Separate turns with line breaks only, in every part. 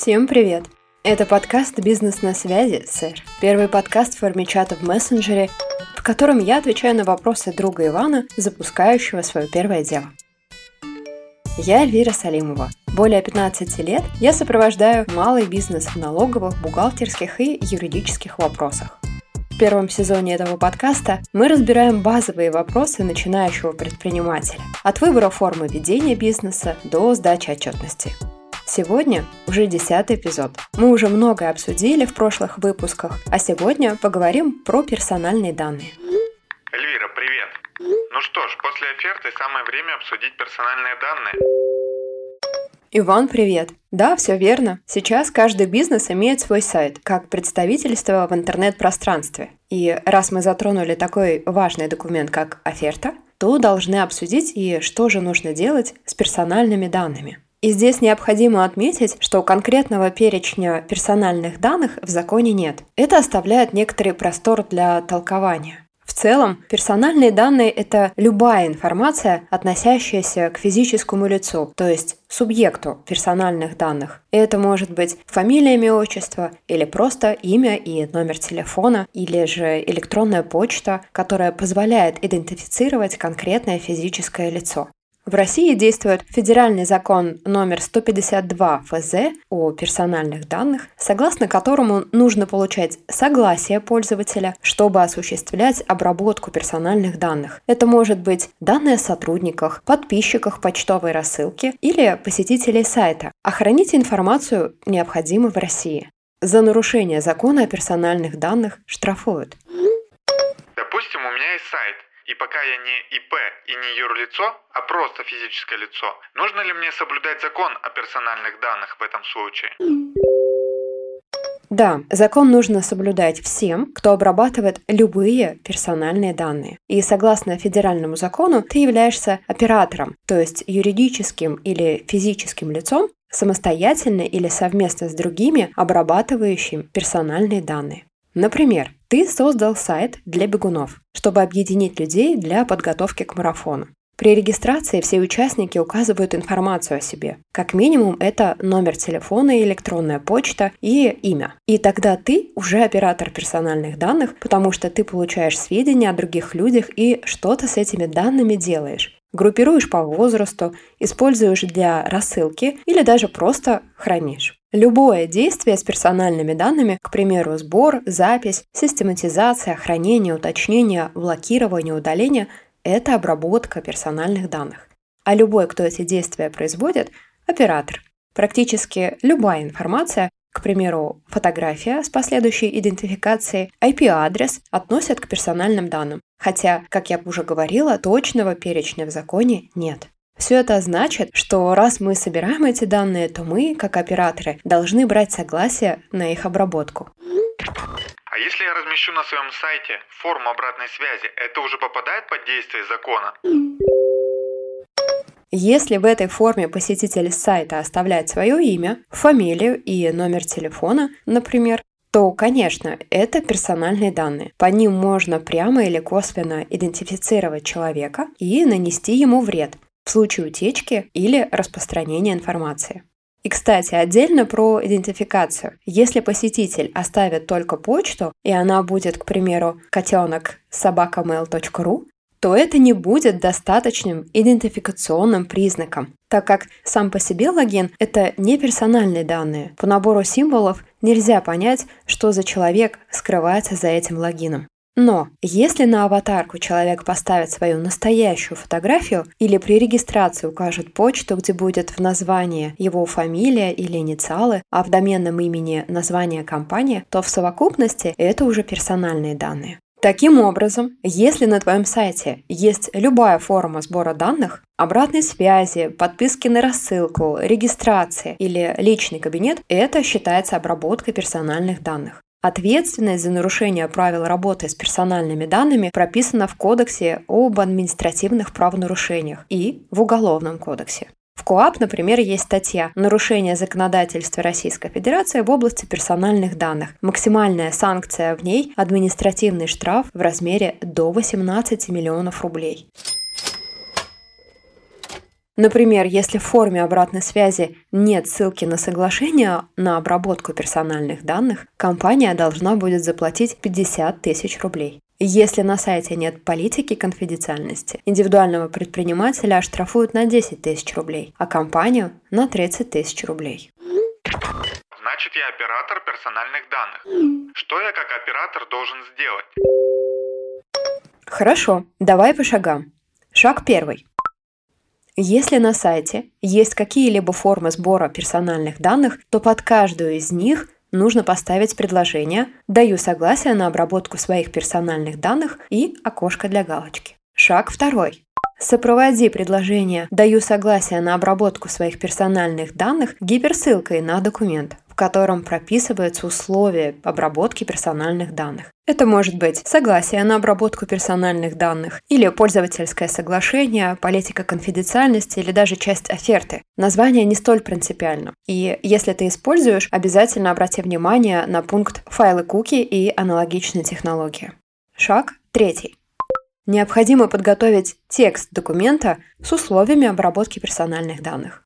Всем привет! Это подкаст «Бизнес на связи, сэр». Первый подкаст в форме чата в мессенджере, в котором я отвечаю на вопросы друга Ивана, запускающего свое первое дело. Я Эльвира Салимова. Более 15 лет я сопровождаю малый бизнес в налоговых, бухгалтерских и юридических вопросах. В первом сезоне этого подкаста мы разбираем базовые вопросы начинающего предпринимателя, от выбора формы ведения бизнеса до сдачи отчетности. Сегодня уже десятый эпизод. Мы уже многое обсудили в прошлых выпусках, а сегодня поговорим про персональные данные.
Эльвира, привет. Ну что ж, после оферты самое время обсудить персональные данные.
Иван, привет! Да, все верно. Сейчас каждый бизнес имеет свой сайт, как представительство в интернет-пространстве. И раз мы затронули такой важный документ, как оферта, то должны обсудить и что же нужно делать с персональными данными. И здесь необходимо отметить, что конкретного перечня персональных данных в законе нет. Это оставляет некоторый простор для толкования. В целом, персональные данные – это любая информация, относящаяся к физическому лицу, то есть субъекту персональных данных. Это может быть фамилия, имя, отчество, или просто имя и номер телефона, или же электронная почта, которая позволяет идентифицировать конкретное физическое лицо. В России действует федеральный закон номер 152 ФЗ о персональных данных, согласно которому нужно получать согласие пользователя, чтобы осуществлять обработку персональных данных. Это может быть данные о сотрудниках, подписчиках почтовой рассылки или посетителей сайта. А информацию необходимо в России. За нарушение закона о персональных данных штрафуют.
Допустим, у меня есть сайт, и пока я не ИП и не юрлицо, а просто физическое лицо, нужно ли мне соблюдать закон о персональных данных в этом случае?
Да, закон нужно соблюдать всем, кто обрабатывает любые персональные данные. И согласно федеральному закону, ты являешься оператором, то есть юридическим или физическим лицом, самостоятельно или совместно с другими, обрабатывающим персональные данные. Например, ты создал сайт для бегунов, чтобы объединить людей для подготовки к марафону. При регистрации все участники указывают информацию о себе. Как минимум это номер телефона, электронная почта и имя. И тогда ты уже оператор персональных данных, потому что ты получаешь сведения о других людях и что-то с этими данными делаешь. Группируешь по возрасту, используешь для рассылки или даже просто хранишь. Любое действие с персональными данными, к примеру, сбор, запись, систематизация, хранение, уточнение, блокирование, удаление – это обработка персональных данных. А любой, кто эти действия производит – оператор. Практически любая информация, к примеру, фотография с последующей идентификацией, IP-адрес относят к персональным данным. Хотя, как я уже говорила, точного перечня в законе нет. Все это значит, что раз мы собираем эти данные, то мы, как операторы, должны брать согласие на их обработку.
А если я размещу на своем сайте форму обратной связи, это уже попадает под действие закона?
Если в этой форме посетитель сайта оставляет свое имя, фамилию и номер телефона, например, то, конечно, это персональные данные. По ним можно прямо или косвенно идентифицировать человека и нанести ему вред, в случае утечки или распространения информации. И, кстати, отдельно про идентификацию. Если посетитель оставит только почту, и она будет, к примеру, котенок собакамейл.ру, то это не будет достаточным идентификационным признаком, так как сам по себе логин – это не персональные данные. По набору символов нельзя понять, что за человек скрывается за этим логином. Но если на аватарку человек поставит свою настоящую фотографию или при регистрации укажет почту, где будет в названии его фамилия или инициалы, а в доменном имени название компании, то в совокупности это уже персональные данные. Таким образом, если на твоем сайте есть любая форма сбора данных, обратной связи, подписки на рассылку, регистрации или личный кабинет, это считается обработкой персональных данных. Ответственность за нарушение правил работы с персональными данными прописана в Кодексе об административных правонарушениях и в Уголовном кодексе. В КОАП, например, есть статья «Нарушение законодательства Российской Федерации в области персональных данных». Максимальная санкция в ней – административный штраф в размере до 18 миллионов рублей. Например, если в форме обратной связи нет ссылки на соглашение на обработку персональных данных, компания должна будет заплатить 50 тысяч рублей. Если на сайте нет политики конфиденциальности, индивидуального предпринимателя оштрафуют на 10 тысяч рублей, а компанию на 30 тысяч рублей.
Значит, я оператор персональных данных. Что я как оператор должен сделать?
Хорошо, давай по шагам. Шаг первый. Если на сайте есть какие-либо формы сбора персональных данных, то под каждую из них нужно поставить предложение «Даю согласие на обработку своих персональных данных» и окошко для галочки. Шаг второй. Сопроводи предложение «Даю согласие на обработку своих персональных данных» гиперссылкой на документ, котором прописываются условия обработки персональных данных. Это может быть согласие на обработку персональных данных или пользовательское соглашение, политика конфиденциальности или даже часть оферты. Название не столь принципиально. И если ты используешь, обязательно обрати внимание на пункт «Файлы куки и аналогичные технологии». Шаг третий. Необходимо подготовить текст документа с условиями обработки персональных данных.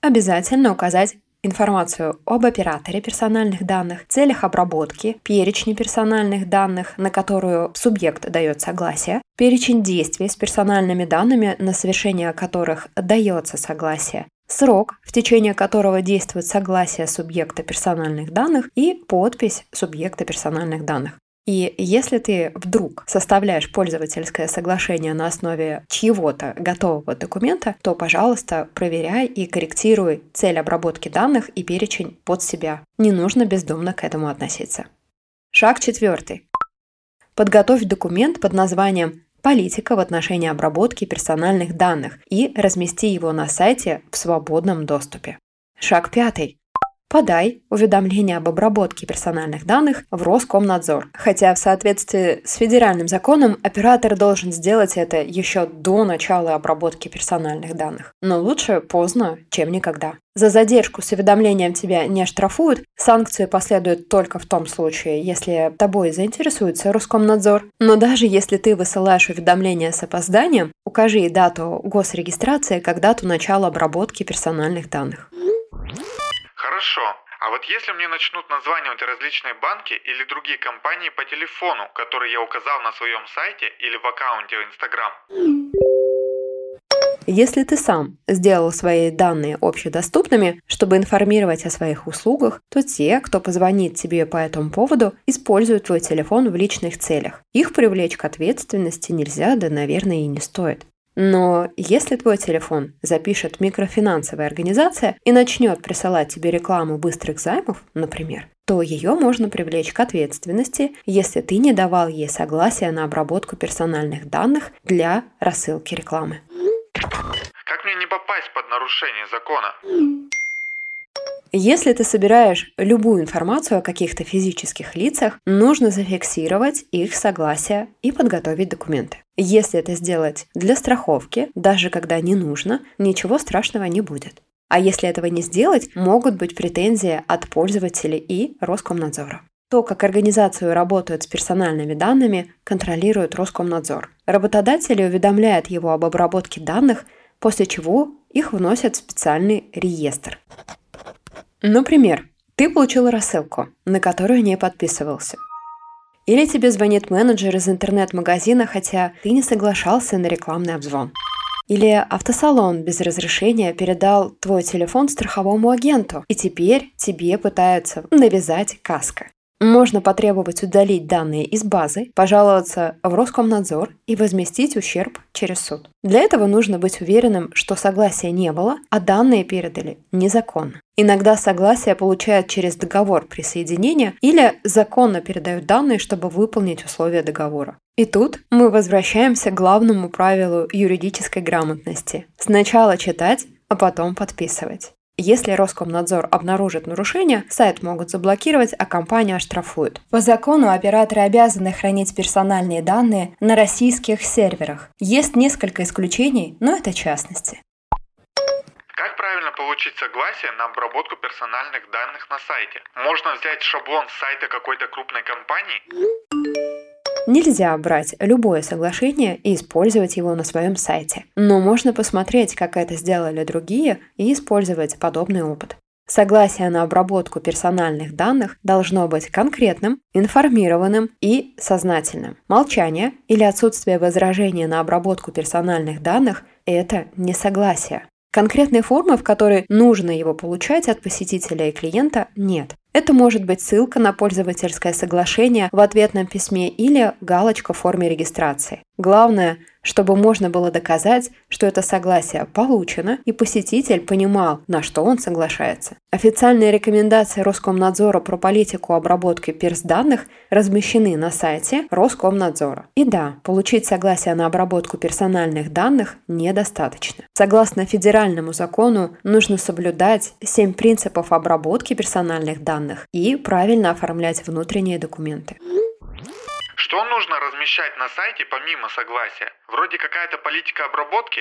Обязательно указать информацию об операторе персональных данных, целях обработки, перечне персональных данных, на которую субъект дает согласие, перечень действий с персональными данными, на совершение которых дается согласие, срок, в течение которого действует согласие субъекта персональных данных и подпись субъекта персональных данных. И если ты вдруг составляешь пользовательское соглашение на основе чьего-то готового документа, то, пожалуйста, проверяй и корректируй цель обработки данных и перечень под себя. Не нужно бездумно к этому относиться. Шаг четвертый. Подготовь документ под названием «Политика в отношении обработки персональных данных» и размести его на сайте в свободном доступе. Шаг пятый. Подай уведомление об обработке персональных данных в Роскомнадзор. Хотя в соответствии с федеральным законом оператор должен сделать это еще до начала обработки персональных данных. Но лучше поздно, чем никогда. За задержку с уведомлением тебя не оштрафуют, санкции последуют только в том случае, если тобой заинтересуется Роскомнадзор. Но даже если ты высылаешь уведомление с опозданием, укажи дату госрегистрации как дату начала обработки персональных данных.
Хорошо. А вот если мне начнут названивать различные банки или другие компании по телефону, которые я указал на своем сайте или в аккаунте в Instagram?
Если ты сам сделал свои данные общедоступными, чтобы информировать о своих услугах, то те, кто позвонит тебе по этому поводу, используют твой телефон в личных целях. Их привлечь к ответственности нельзя, да, наверное, и не стоит. Но если твой телефон запишет микрофинансовая организация и начнет присылать тебе рекламу быстрых займов, например, то ее можно привлечь к ответственности, если ты не давал ей согласия на обработку персональных данных для рассылки рекламы.
Как мне не попасть под нарушение закона?
Если ты собираешь любую информацию о каких-то физических лицах, нужно зафиксировать их согласие и подготовить документы. Если это сделать для страховки, даже когда не нужно, ничего страшного не будет. А если этого не сделать, могут быть претензии от пользователей и Роскомнадзора. То, как организацию работают с персональными данными, контролирует Роскомнадзор. Работодатели уведомляют его об обработке данных, после чего их вносят в специальный реестр. Например, ты получил рассылку, на которую не подписывался. Или тебе звонит менеджер из интернет-магазина, хотя ты не соглашался на рекламный обзвон. Или автосалон без разрешения передал твой телефон страховому агенту, и теперь тебе пытаются навязать каска. Можно потребовать удалить данные из базы, пожаловаться в Роскомнадзор и возместить ущерб через суд. Для этого нужно быть уверенным, что согласия не было, а данные передали незаконно. Иногда согласие получают через договор присоединения или законно передают данные, чтобы выполнить условия договора. И тут мы возвращаемся к главному правилу юридической грамотности. Сначала читать, а потом подписывать. Если Роскомнадзор обнаружит нарушение, сайт могут заблокировать, а компания оштрафует. По закону операторы обязаны хранить персональные данные на российских серверах. Есть несколько исключений, но это частности.
Как правильно получить согласие на обработку персональных данных на сайте? Можно взять шаблон с сайта какой-то крупной компании?
Нельзя брать любое соглашение и использовать его на своем сайте. Но можно посмотреть, как это сделали другие, и использовать подобный опыт. Согласие на обработку персональных данных должно быть конкретным, информированным и сознательным. Молчание или отсутствие возражения на обработку персональных данных – это несогласие. Конкретной формы, в которой нужно его получать от посетителя и клиента, нет. Это может быть ссылка на пользовательское соглашение в ответном письме или галочка в форме регистрации. Главное, чтобы можно было доказать, что это согласие получено, и посетитель понимал, на что он соглашается. Официальные рекомендации Роскомнадзора про политику обработки перс-данных размещены на сайте Роскомнадзора. И да, получить согласие на обработку персональных данных недостаточно. Согласно федеральному закону, нужно соблюдать 7 принципов обработки персональных данных и правильно оформлять внутренние документы.
Что нужно размещать на сайте помимо согласия? Вроде какая-то политика обработки?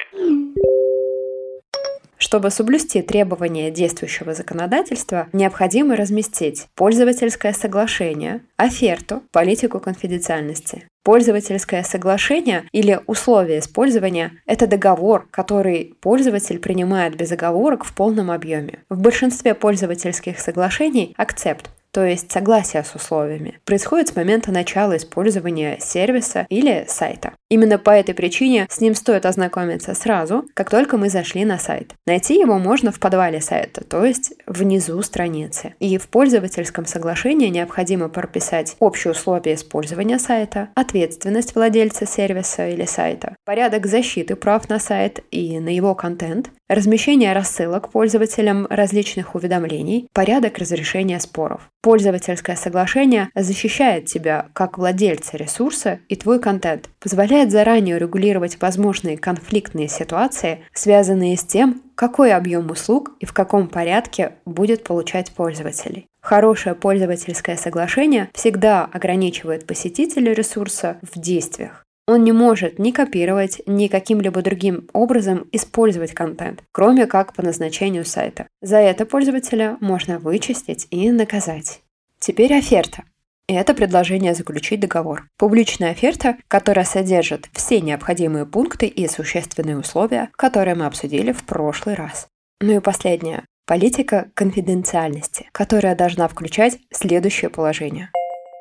Чтобы соблюсти требования действующего законодательства, необходимо разместить пользовательское соглашение, оферту, политику конфиденциальности. Пользовательское соглашение или условия использования – это договор, который пользователь принимает без оговорок в полном объеме. В большинстве пользовательских соглашений акцепт то есть согласие с условиями, происходит с момента начала использования сервиса или сайта. Именно по этой причине с ним стоит ознакомиться сразу, как только мы зашли на сайт. Найти его можно в подвале сайта, то есть внизу страницы. И в пользовательском соглашении необходимо прописать общие условия использования сайта, ответственность владельца сервиса или сайта, порядок защиты прав на сайт и на его контент, размещение рассылок пользователям различных уведомлений, порядок разрешения споров. Пользовательское соглашение защищает тебя как владельца ресурса и твой контент, позволяет заранее регулировать возможные конфликтные ситуации, связанные с тем, какой объем услуг и в каком порядке будет получать пользователей. Хорошее пользовательское соглашение всегда ограничивает посетителя ресурса в действиях. Он не может ни копировать, ни каким-либо другим образом использовать контент, кроме как по назначению сайта. За это пользователя можно вычистить и наказать. Теперь оферта. Это предложение заключить договор. Публичная оферта, которая содержит все необходимые пункты и существенные условия, которые мы обсудили в прошлый раз. Ну и последнее. Политика конфиденциальности, которая должна включать следующее положение.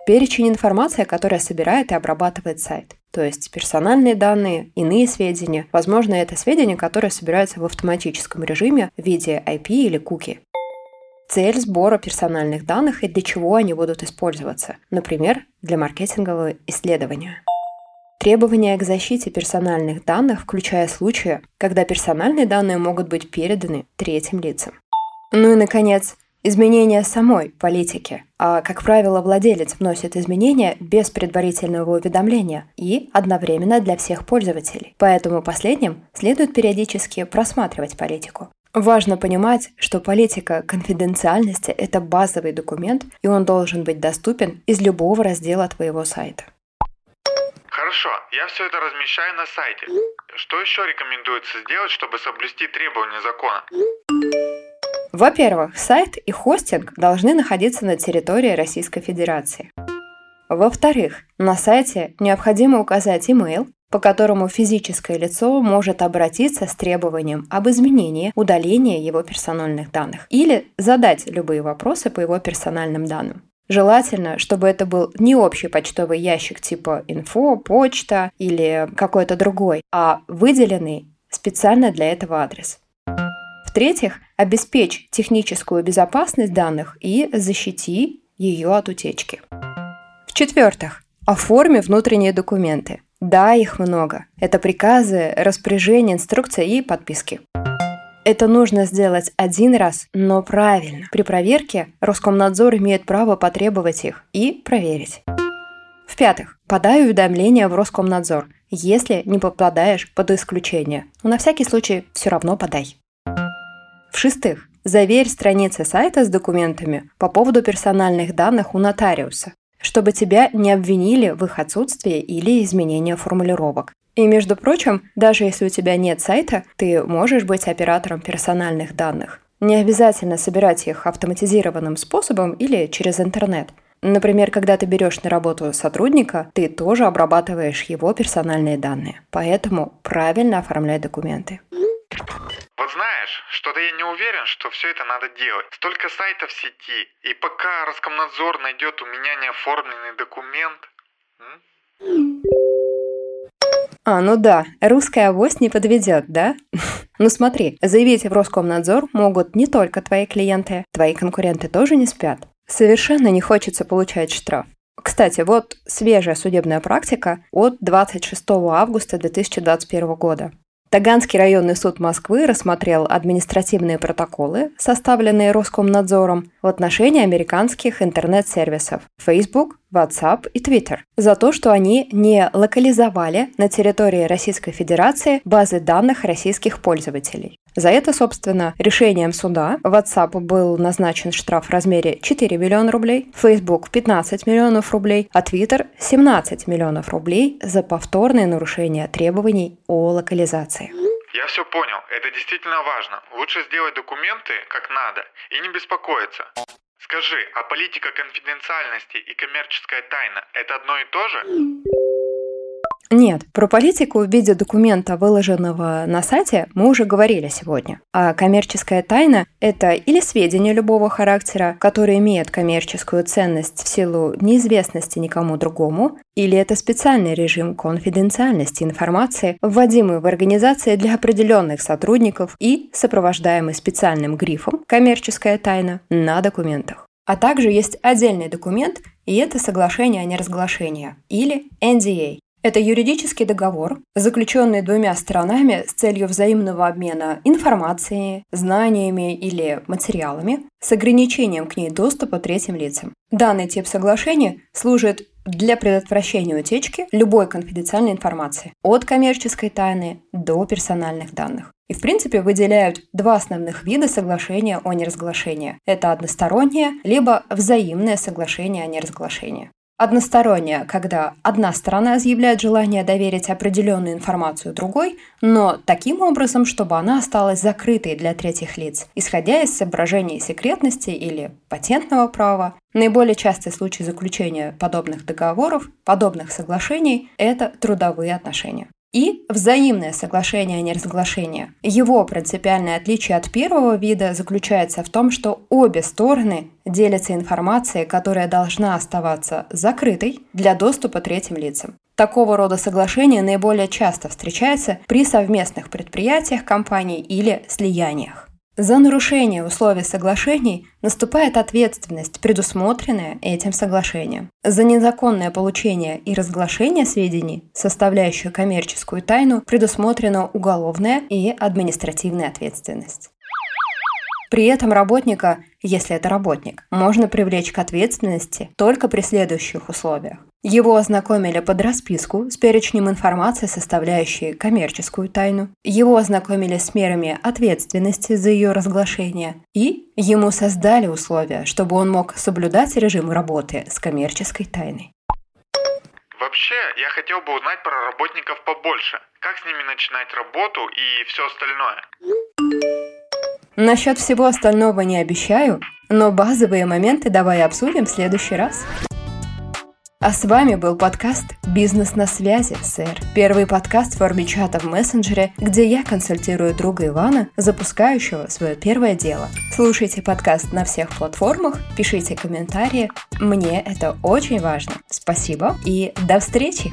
Перечень информации, которая собирает и обрабатывает сайт то есть персональные данные, иные сведения. Возможно, это сведения, которые собираются в автоматическом режиме в виде IP или куки. Цель сбора персональных данных и для чего они будут использоваться. Например, для маркетингового исследования. Требования к защите персональных данных, включая случаи, когда персональные данные могут быть переданы третьим лицам. Ну и, наконец, изменения самой политики. А, как правило, владелец вносит изменения без предварительного уведомления и одновременно для всех пользователей. Поэтому последним следует периодически просматривать политику. Важно понимать, что политика конфиденциальности – это базовый документ, и он должен быть доступен из любого раздела твоего сайта.
Хорошо, я все это размещаю на сайте. Что еще рекомендуется сделать, чтобы соблюсти требования закона?
Во-первых, сайт и хостинг должны находиться на территории Российской Федерации. Во-вторых, на сайте необходимо указать email, по которому физическое лицо может обратиться с требованием об изменении, удалении его персональных данных или задать любые вопросы по его персональным данным. Желательно, чтобы это был не общий почтовый ящик типа инфо, почта или какой-то другой, а выделенный специально для этого адрес. В-третьих, обеспечь техническую безопасность данных и защити ее от утечки. В-четвертых, оформи внутренние документы. Да, их много. Это приказы, распоряжения, инструкции и подписки. Это нужно сделать один раз, но правильно. При проверке Роскомнадзор имеет право потребовать их и проверить. В-пятых, подай уведомление в Роскомнадзор, если не попадаешь под исключение. Но на всякий случай все равно подай. В-шестых, заверь страницы сайта с документами по поводу персональных данных у нотариуса, чтобы тебя не обвинили в их отсутствии или изменении формулировок. И, между прочим, даже если у тебя нет сайта, ты можешь быть оператором персональных данных. Не обязательно собирать их автоматизированным способом или через интернет. Например, когда ты берешь на работу сотрудника, ты тоже обрабатываешь его персональные данные. Поэтому правильно оформляй документы.
Вот знаешь, что-то я не уверен, что все это надо делать. Столько сайтов в сети, и пока Роскомнадзор найдет у меня неоформленный документ...
А, ну да, русская авось не подведет, да? Ну смотри, заявить в Роскомнадзор могут не только твои клиенты, твои конкуренты тоже не спят. Совершенно не хочется получать штраф. Кстати, вот свежая судебная практика от 26 августа 2021 года. Таганский районный суд Москвы рассмотрел административные протоколы, составленные Роскомнадзором в отношении американских интернет-сервисов Facebook, WhatsApp и Twitter за то, что они не локализовали на территории Российской Федерации базы данных российских пользователей. За это, собственно, решением суда WhatsApp был назначен штраф в размере 4 миллиона рублей, Facebook 15 миллионов рублей, а Twitter 17 миллионов рублей за повторное нарушение требований о локализации.
Я все понял, это действительно важно. Лучше сделать документы как надо и не беспокоиться. Скажи, а политика конфиденциальности и коммерческая тайна – это одно и то же?
Нет, про политику в виде документа, выложенного на сайте, мы уже говорили сегодня. А коммерческая тайна – это или сведения любого характера, которые имеют коммерческую ценность в силу неизвестности никому другому, или это специальный режим конфиденциальности информации, вводимый в организации для определенных сотрудников и сопровождаемый специальным грифом «коммерческая тайна» на документах. А также есть отдельный документ, и это соглашение о неразглашении, или NDA это юридический договор, заключенный двумя сторонами с целью взаимного обмена информацией, знаниями или материалами с ограничением к ней доступа третьим лицам. Данный тип соглашения служит для предотвращения утечки любой конфиденциальной информации, от коммерческой тайны до персональных данных. И, в принципе, выделяют два основных вида соглашения о неразглашении. Это одностороннее, либо взаимное соглашение о неразглашении. Односторонняя, когда одна сторона заявляет желание доверить определенную информацию другой, но таким образом, чтобы она осталась закрытой для третьих лиц, исходя из соображений секретности или патентного права. Наиболее частый случай заключения подобных договоров, подобных соглашений – это трудовые отношения и взаимное соглашение о неразглашении. Его принципиальное отличие от первого вида заключается в том, что обе стороны делятся информацией, которая должна оставаться закрытой для доступа третьим лицам. Такого рода соглашение наиболее часто встречается при совместных предприятиях компаний или слияниях. За нарушение условий соглашений наступает ответственность, предусмотренная этим соглашением. За незаконное получение и разглашение сведений, составляющих коммерческую тайну, предусмотрена уголовная и административная ответственность. При этом работника, если это работник, можно привлечь к ответственности только при следующих условиях. Его ознакомили под расписку с перечнем информации, составляющей коммерческую тайну. Его ознакомили с мерами ответственности за ее разглашение. И ему создали условия, чтобы он мог соблюдать режим работы с коммерческой тайной.
Вообще, я хотел бы узнать про работников побольше. Как с ними начинать работу и все остальное?
Насчет всего остального не обещаю, но базовые моменты давай обсудим в следующий раз. А с вами был подкаст «Бизнес на связи, сэр». Первый подкаст в форме чата в мессенджере, где я консультирую друга Ивана, запускающего свое первое дело. Слушайте подкаст на всех платформах, пишите комментарии. Мне это очень важно. Спасибо и до встречи!